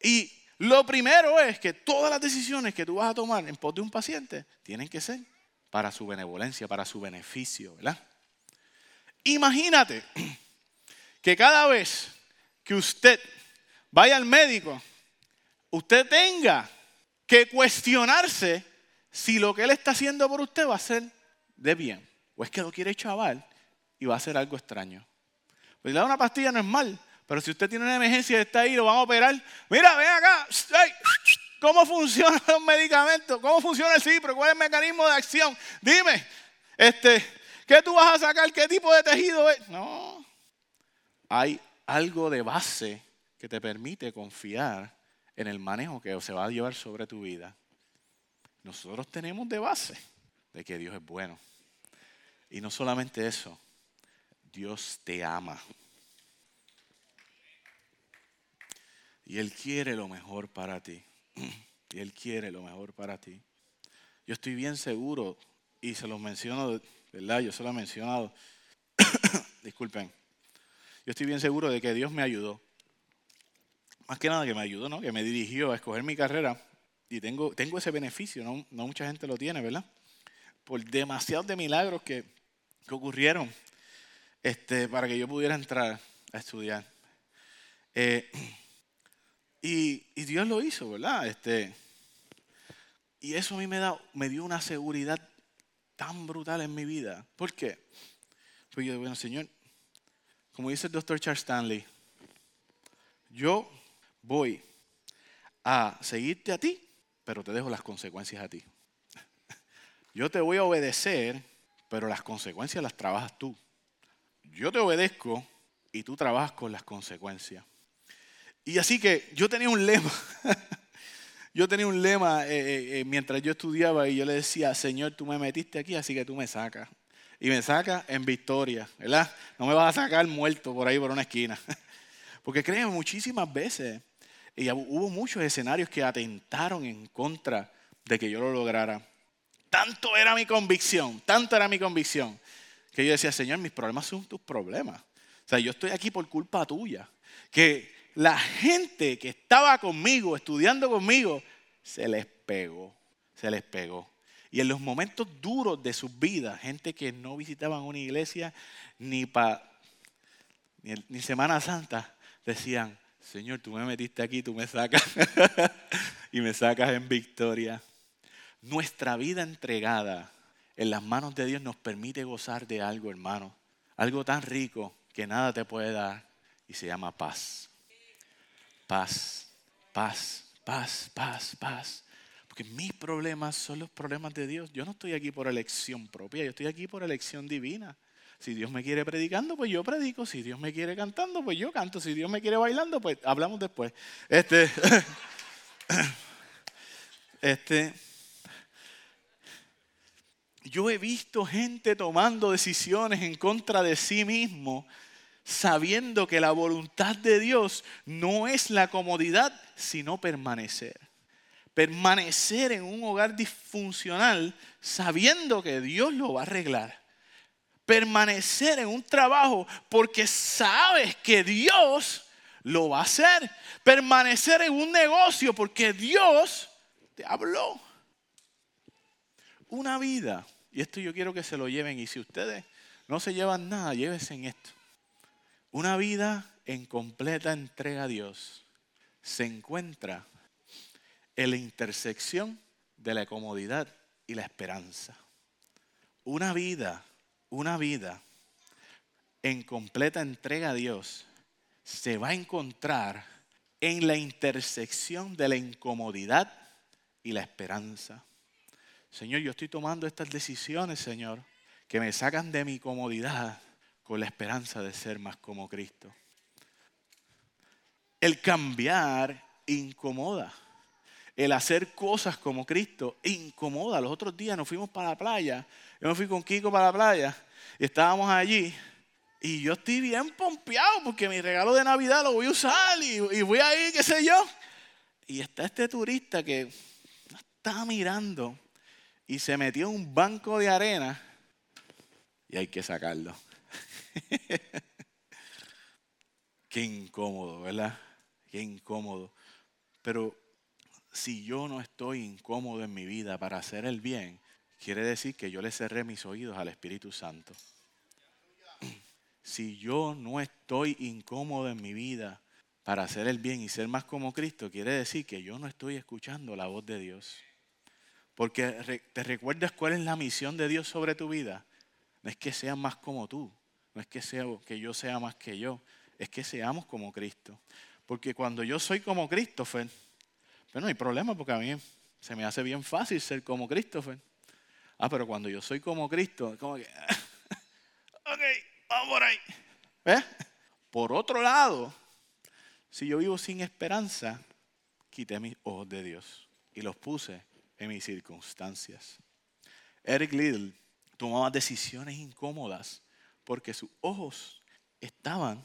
Y lo primero es que todas las decisiones que tú vas a tomar en pos de un paciente tienen que ser para su benevolencia, para su beneficio, ¿verdad? Imagínate que cada vez que usted vaya al médico, usted tenga que cuestionarse si lo que él está haciendo por usted va a ser de bien. O es que lo quiere chaval y va a ser algo extraño. Pues le da una pastilla no es mal, pero si usted tiene una emergencia y está ahí, lo van a operar. Mira, ven acá. ¿Cómo funcionan los medicamentos? ¿Cómo funciona el CIPRO? ¿Cuál es el mecanismo de acción? Dime, este, ¿qué tú vas a sacar? ¿Qué tipo de tejido es? No. Hay algo de base que te permite confiar en el manejo que se va a llevar sobre tu vida. Nosotros tenemos de base de que Dios es bueno. Y no solamente eso, Dios te ama. Y Él quiere lo mejor para ti. Y Él quiere lo mejor para ti. Yo estoy bien seguro, y se los menciono, ¿verdad? Yo se lo he mencionado. Disculpen. Yo estoy bien seguro de que Dios me ayudó más que nada que me ayudó, ¿no? que me dirigió a escoger mi carrera y tengo, tengo ese beneficio, ¿no? no mucha gente lo tiene, ¿verdad? Por demasiados de milagros que, que ocurrieron este, para que yo pudiera entrar a estudiar. Eh, y, y, Dios lo hizo, ¿verdad? Este, y eso a mí me, da, me dio una seguridad tan brutal en mi vida. ¿Por qué? Pues yo, bueno, Señor, como dice el doctor Charles Stanley, yo voy a seguirte a ti, pero te dejo las consecuencias a ti. Yo te voy a obedecer, pero las consecuencias las trabajas tú. Yo te obedezco y tú trabajas con las consecuencias. Y así que yo tenía un lema. yo tenía un lema eh, eh, eh, mientras yo estudiaba y yo le decía, Señor, tú me metiste aquí, así que tú me sacas. Y me sacas en victoria, ¿verdad? No me vas a sacar muerto por ahí por una esquina. Porque créeme, muchísimas veces y hubo muchos escenarios que atentaron en contra de que yo lo lograra. Tanto era mi convicción, tanto era mi convicción, que yo decía, Señor, mis problemas son tus problemas. O sea, yo estoy aquí por culpa tuya. Que la gente que estaba conmigo, estudiando conmigo, se les pegó, se les pegó. Y en los momentos duros de sus vidas, gente que no visitaban una iglesia ni para ni, Semana Santa, decían, Señor, tú me metiste aquí, tú me sacas y me sacas en victoria. Nuestra vida entregada en las manos de Dios nos permite gozar de algo, hermano. Algo tan rico que nada te puede dar y se llama paz. Paz, paz, paz, paz, paz. Porque mis problemas son los problemas de Dios. Yo no estoy aquí por elección propia, yo estoy aquí por elección divina. Si Dios me quiere predicando, pues yo predico. Si Dios me quiere cantando, pues yo canto. Si Dios me quiere bailando, pues hablamos después. Este, este, yo he visto gente tomando decisiones en contra de sí mismo, sabiendo que la voluntad de Dios no es la comodidad, sino permanecer. Permanecer en un hogar disfuncional sabiendo que Dios lo va a arreglar. Permanecer en un trabajo porque sabes que Dios lo va a hacer. Permanecer en un negocio porque Dios te habló. Una vida y esto yo quiero que se lo lleven. Y si ustedes no se llevan nada, llévense en esto. Una vida en completa entrega a Dios se encuentra en la intersección de la comodidad y la esperanza. Una vida, una vida en completa entrega a Dios se va a encontrar en la intersección de la incomodidad y la esperanza. Señor, yo estoy tomando estas decisiones, Señor, que me sacan de mi comodidad con la esperanza de ser más como Cristo. El cambiar incomoda. El hacer cosas como Cristo incomoda. Los otros días nos fuimos para la playa. Yo me fui con Kiko para la playa y estábamos allí. Y yo estoy bien pompeado porque mi regalo de Navidad lo voy a usar y, y voy a ir, qué sé yo. Y está este turista que está mirando y se metió en un banco de arena y hay que sacarlo. Qué incómodo, ¿verdad? Qué incómodo. Pero si yo no estoy incómodo en mi vida para hacer el bien, quiere decir que yo le cerré mis oídos al Espíritu Santo. Si yo no estoy incómodo en mi vida para hacer el bien y ser más como Cristo, quiere decir que yo no estoy escuchando la voz de Dios. Porque te recuerdas cuál es la misión de Dios sobre tu vida. No es que seas más como tú, no es que, sea, que yo sea más que yo, es que seamos como Cristo. Porque cuando yo soy como Christopher, pues no hay problema porque a mí se me hace bien fácil ser como Christopher. Ah, pero cuando yo soy como Cristo, como que, ok, vamos por ahí. ¿Ves? Por otro lado, si yo vivo sin esperanza, quité mis ojos de Dios y los puse en mis circunstancias. Eric Liddell tomaba decisiones incómodas porque sus ojos estaban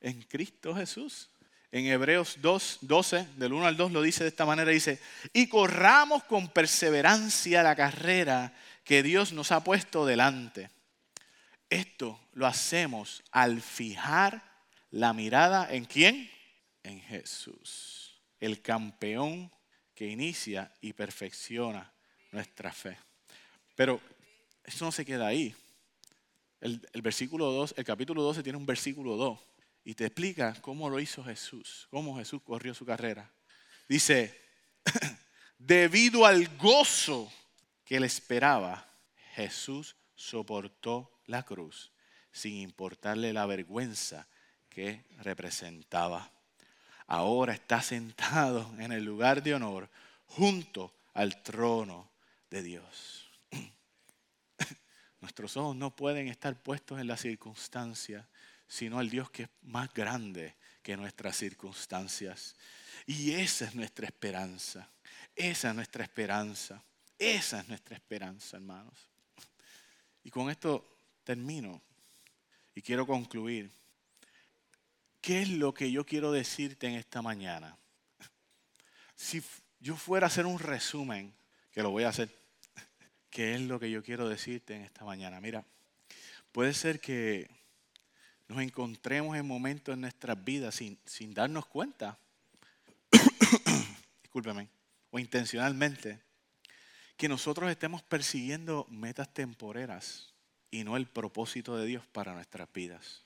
en Cristo Jesús. En Hebreos 2, 12, del 1 al 2 lo dice de esta manera, dice, y corramos con perseverancia la carrera que Dios nos ha puesto delante. Esto lo hacemos al fijar la mirada en quién? En Jesús, el campeón que inicia y perfecciona nuestra fe. Pero eso no se queda ahí. El, versículo 2, el capítulo 12 tiene un versículo 2 y te explica cómo lo hizo Jesús, cómo Jesús corrió su carrera. Dice, debido al gozo que le esperaba, Jesús soportó la cruz sin importarle la vergüenza que representaba ahora está sentado en el lugar de honor junto al trono de Dios. Nuestros ojos no pueden estar puestos en las circunstancias, sino al Dios que es más grande que nuestras circunstancias. Y esa es nuestra esperanza. Esa es nuestra esperanza. Esa es nuestra esperanza, hermanos. Y con esto termino y quiero concluir. ¿Qué es lo que yo quiero decirte en esta mañana? Si yo fuera a hacer un resumen, que lo voy a hacer, ¿qué es lo que yo quiero decirte en esta mañana? Mira, puede ser que nos encontremos en momentos en nuestras vidas sin, sin darnos cuenta, discúlpeme, o intencionalmente, que nosotros estemos persiguiendo metas temporeras y no el propósito de Dios para nuestras vidas.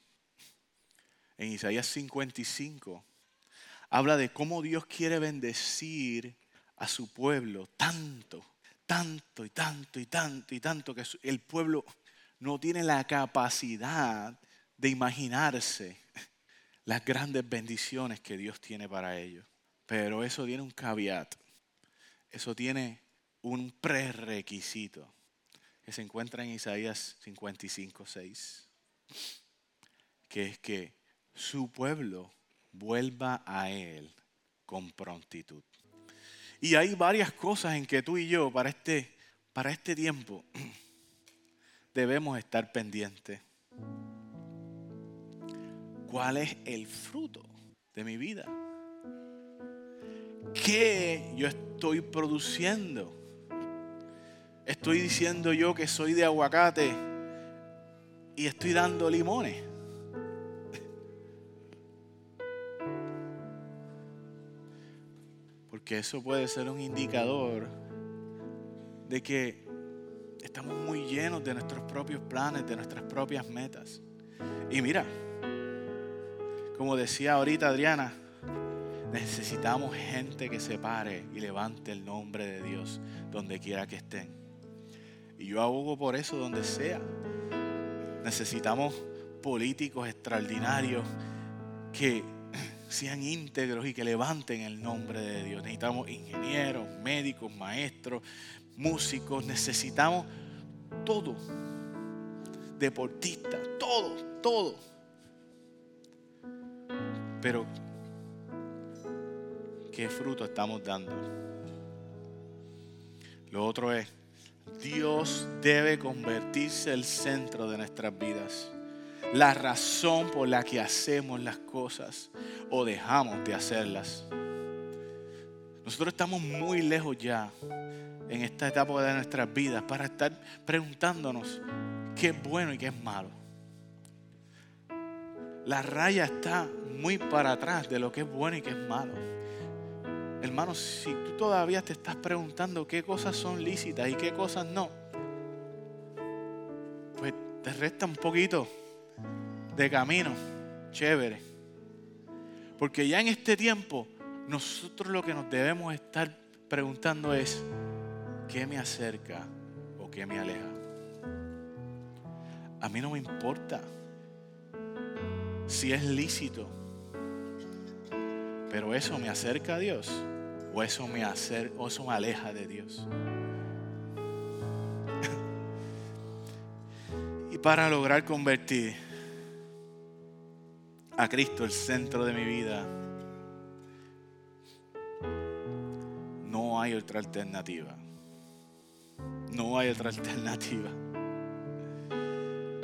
en Isaías 55, habla de cómo Dios quiere bendecir a su pueblo tanto, tanto y tanto y tanto y tanto que el pueblo no tiene la capacidad de imaginarse las grandes bendiciones que Dios tiene para ellos. Pero eso tiene un caveat, eso tiene un prerequisito que se encuentra en Isaías 55, 6, que es que su pueblo vuelva a Él con prontitud. Y hay varias cosas en que tú y yo para este, para este tiempo debemos estar pendientes. ¿Cuál es el fruto de mi vida? ¿Qué yo estoy produciendo? Estoy diciendo yo que soy de aguacate y estoy dando limones. Porque eso puede ser un indicador de que estamos muy llenos de nuestros propios planes, de nuestras propias metas. Y mira, como decía ahorita Adriana, necesitamos gente que se pare y levante el nombre de Dios donde quiera que estén. Y yo abogo por eso donde sea. Necesitamos políticos extraordinarios que sean íntegros y que levanten el nombre de Dios. Necesitamos ingenieros, médicos, maestros, músicos. Necesitamos todo. Deportistas, todo, todo. Pero, ¿qué fruto estamos dando? Lo otro es, Dios debe convertirse el centro de nuestras vidas. La razón por la que hacemos las cosas o dejamos de hacerlas. Nosotros estamos muy lejos ya en esta etapa de nuestras vidas para estar preguntándonos qué es bueno y qué es malo. La raya está muy para atrás de lo que es bueno y qué es malo. Hermano, si tú todavía te estás preguntando qué cosas son lícitas y qué cosas no, pues te resta un poquito de camino chévere. Porque ya en este tiempo, nosotros lo que nos debemos estar preguntando es, ¿qué me acerca o qué me aleja? A mí no me importa si es lícito, pero eso me acerca a Dios o eso me, acerca, o eso me aleja de Dios. y para lograr convertir a Cristo el centro de mi vida, no hay otra alternativa. No hay otra alternativa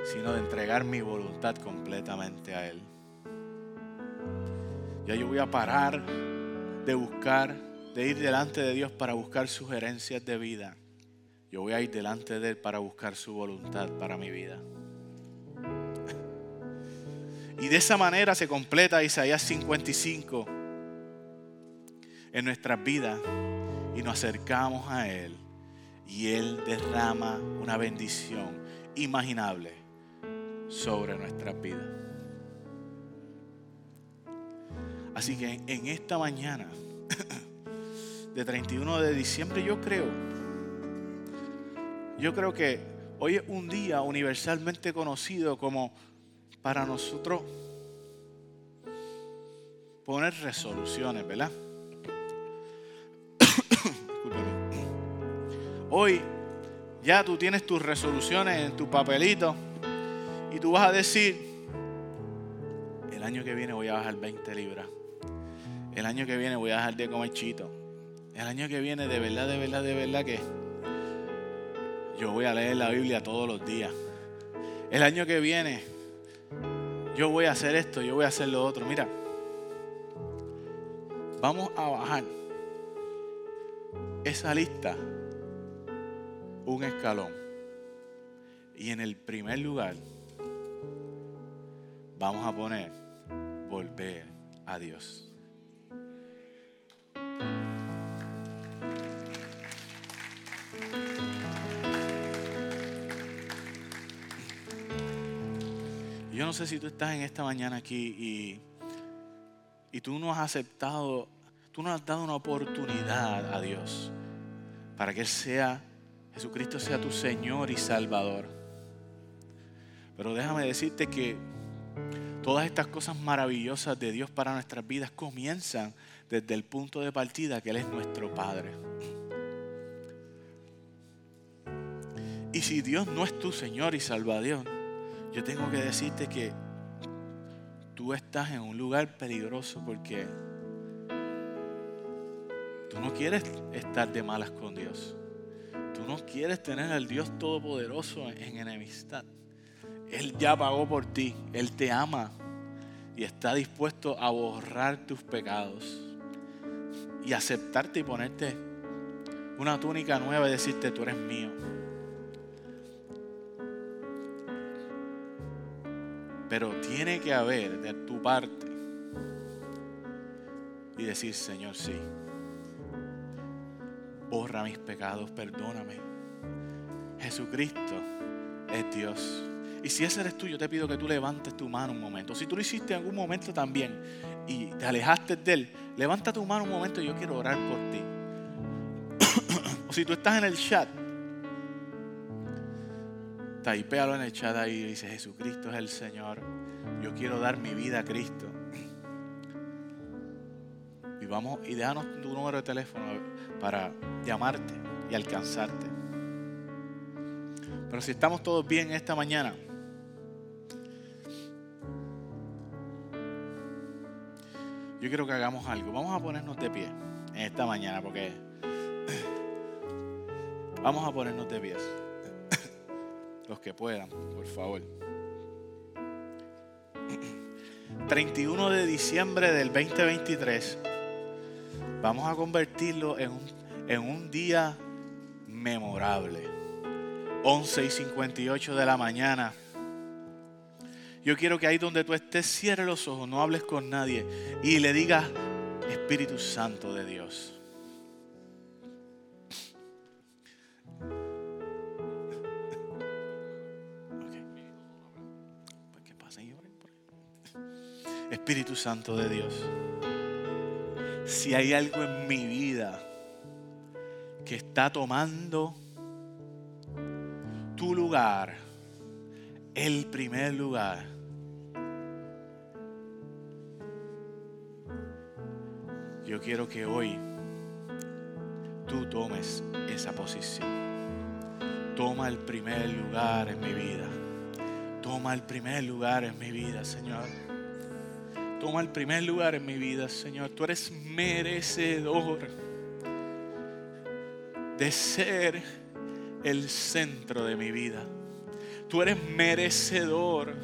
sino de entregar mi voluntad completamente a Él. Ya yo voy a parar de buscar, de ir delante de Dios para buscar sugerencias de vida. Yo voy a ir delante de Él para buscar su voluntad para mi vida. Y de esa manera se completa Isaías 55 en nuestras vidas y nos acercamos a Él y Él derrama una bendición imaginable sobre nuestras vidas. Así que en esta mañana de 31 de diciembre yo creo, yo creo que hoy es un día universalmente conocido como para nosotros poner resoluciones, ¿verdad? Hoy ya tú tienes tus resoluciones en tu papelito y tú vas a decir, el año que viene voy a bajar 20 libras. El año que viene voy a dejar de comer chito. El año que viene de verdad, de verdad, de verdad que yo voy a leer la Biblia todos los días. El año que viene yo voy a hacer esto, yo voy a hacer lo otro. Mira, vamos a bajar esa lista un escalón. Y en el primer lugar vamos a poner volver a Dios. Yo no sé si tú estás en esta mañana aquí y, y tú no has aceptado, tú no has dado una oportunidad a Dios para que Él sea, Jesucristo sea tu Señor y Salvador. Pero déjame decirte que todas estas cosas maravillosas de Dios para nuestras vidas comienzan desde el punto de partida que Él es nuestro Padre. Y si Dios no es tu Señor y Salvador, yo tengo que decirte que tú estás en un lugar peligroso porque tú no quieres estar de malas con Dios. Tú no quieres tener al Dios Todopoderoso en enemistad. Él ya pagó por ti. Él te ama y está dispuesto a borrar tus pecados y aceptarte y ponerte una túnica nueva y decirte, tú eres mío. Pero tiene que haber de tu parte y decir, Señor, sí, borra mis pecados, perdóname. Jesucristo es Dios. Y si ese eres tú, yo te pido que tú levantes tu mano un momento. Si tú lo hiciste en algún momento también y te alejaste de Él, levanta tu mano un momento y yo quiero orar por ti. o si tú estás en el chat, Taipéalo en el chat ahí y dice, Jesucristo es el Señor. Yo quiero dar mi vida a Cristo. Y vamos, y déjanos tu número de teléfono para llamarte y alcanzarte. Pero si estamos todos bien esta mañana, yo quiero que hagamos algo. Vamos a ponernos de pie en esta mañana porque vamos a ponernos de pie. Los que puedan, por favor. 31 de diciembre del 2023. Vamos a convertirlo en un, en un día memorable. 11 y 58 de la mañana. Yo quiero que ahí donde tú estés, cierre los ojos, no hables con nadie y le digas, Espíritu Santo de Dios. Espíritu Santo de Dios, si hay algo en mi vida que está tomando tu lugar, el primer lugar, yo quiero que hoy tú tomes esa posición. Toma el primer lugar en mi vida. Toma el primer lugar en mi vida, Señor. Toma el primer lugar en mi vida, Señor. Tú eres merecedor de ser el centro de mi vida. Tú eres merecedor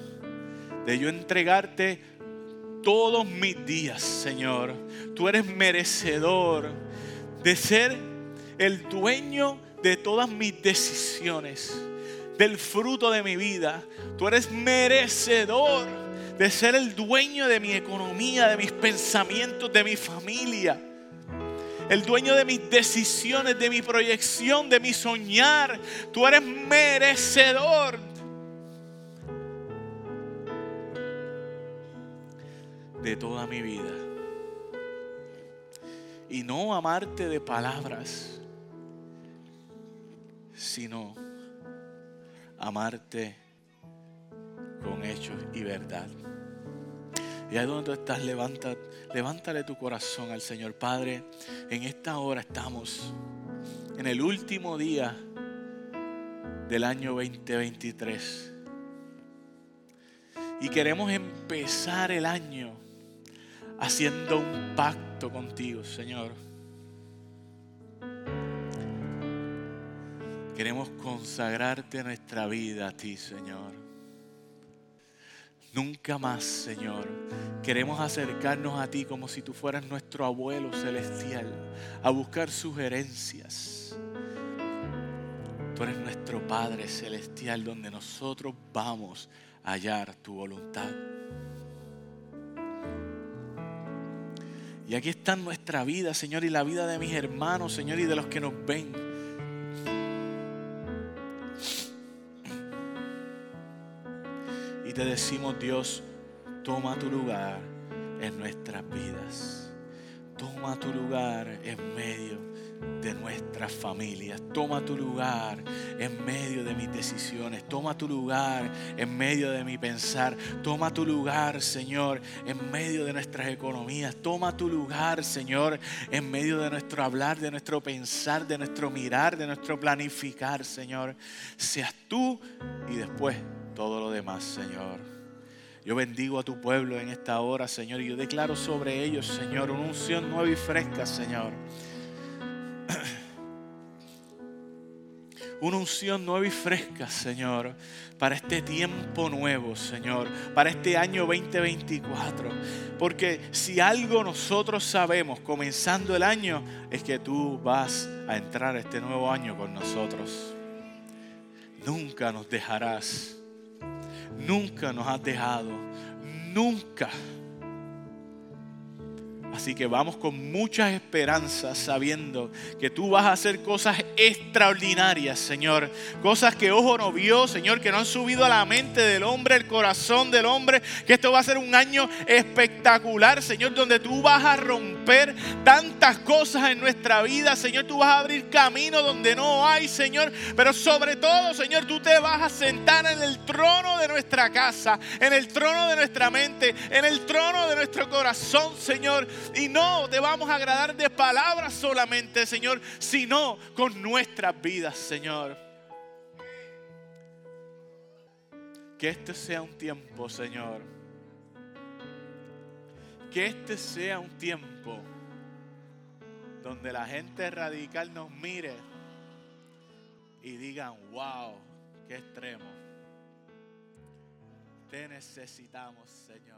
de yo entregarte todos mis días, Señor. Tú eres merecedor de ser el dueño de todas mis decisiones, del fruto de mi vida. Tú eres merecedor de ser el dueño de mi economía, de mis pensamientos, de mi familia. El dueño de mis decisiones, de mi proyección, de mi soñar. Tú eres merecedor. De toda mi vida. Y no amarte de palabras, sino amarte con hechos y verdad. Y ahí donde tú estás, levanta, levántale tu corazón al Señor. Padre, en esta hora estamos en el último día del año 2023. Y queremos empezar el año haciendo un pacto contigo, Señor. Queremos consagrarte nuestra vida a ti, Señor. Nunca más, Señor. Queremos acercarnos a ti como si tú fueras nuestro abuelo celestial, a buscar sugerencias. Tú eres nuestro Padre celestial donde nosotros vamos a hallar tu voluntad. Y aquí está nuestra vida, Señor, y la vida de mis hermanos, Señor, y de los que nos ven. Y te decimos, Dios, toma tu lugar en nuestras vidas. Toma tu lugar en medio de nuestras familias. Toma tu lugar en medio de mis decisiones. Toma tu lugar en medio de mi pensar. Toma tu lugar, Señor, en medio de nuestras economías. Toma tu lugar, Señor, en medio de nuestro hablar, de nuestro pensar, de nuestro mirar, de nuestro planificar, Señor. Seas tú y después todo lo demás, Señor. Yo bendigo a tu pueblo en esta hora, Señor, y yo declaro sobre ellos, Señor, una unción nueva y fresca, Señor. una unción nueva y fresca, Señor, para este tiempo nuevo, Señor, para este año 2024. Porque si algo nosotros sabemos comenzando el año, es que tú vas a entrar este nuevo año con nosotros. Nunca nos dejarás. Nunca nos has dejado. Nunca Así que vamos con muchas esperanzas sabiendo que tú vas a hacer cosas extraordinarias, Señor. Cosas que ojo no vio, Señor, que no han subido a la mente del hombre, el corazón del hombre. Que esto va a ser un año espectacular, Señor, donde tú vas a romper tantas cosas en nuestra vida, Señor. Tú vas a abrir camino donde no hay, Señor. Pero sobre todo, Señor, tú te vas a sentar en el trono de nuestra casa, en el trono de nuestra mente, en el trono de nuestro corazón, Señor y no te vamos a agradar de palabras solamente, Señor, sino con nuestras vidas, Señor. Que este sea un tiempo, Señor. Que este sea un tiempo donde la gente radical nos mire y digan, wow, qué extremo. Te necesitamos, Señor.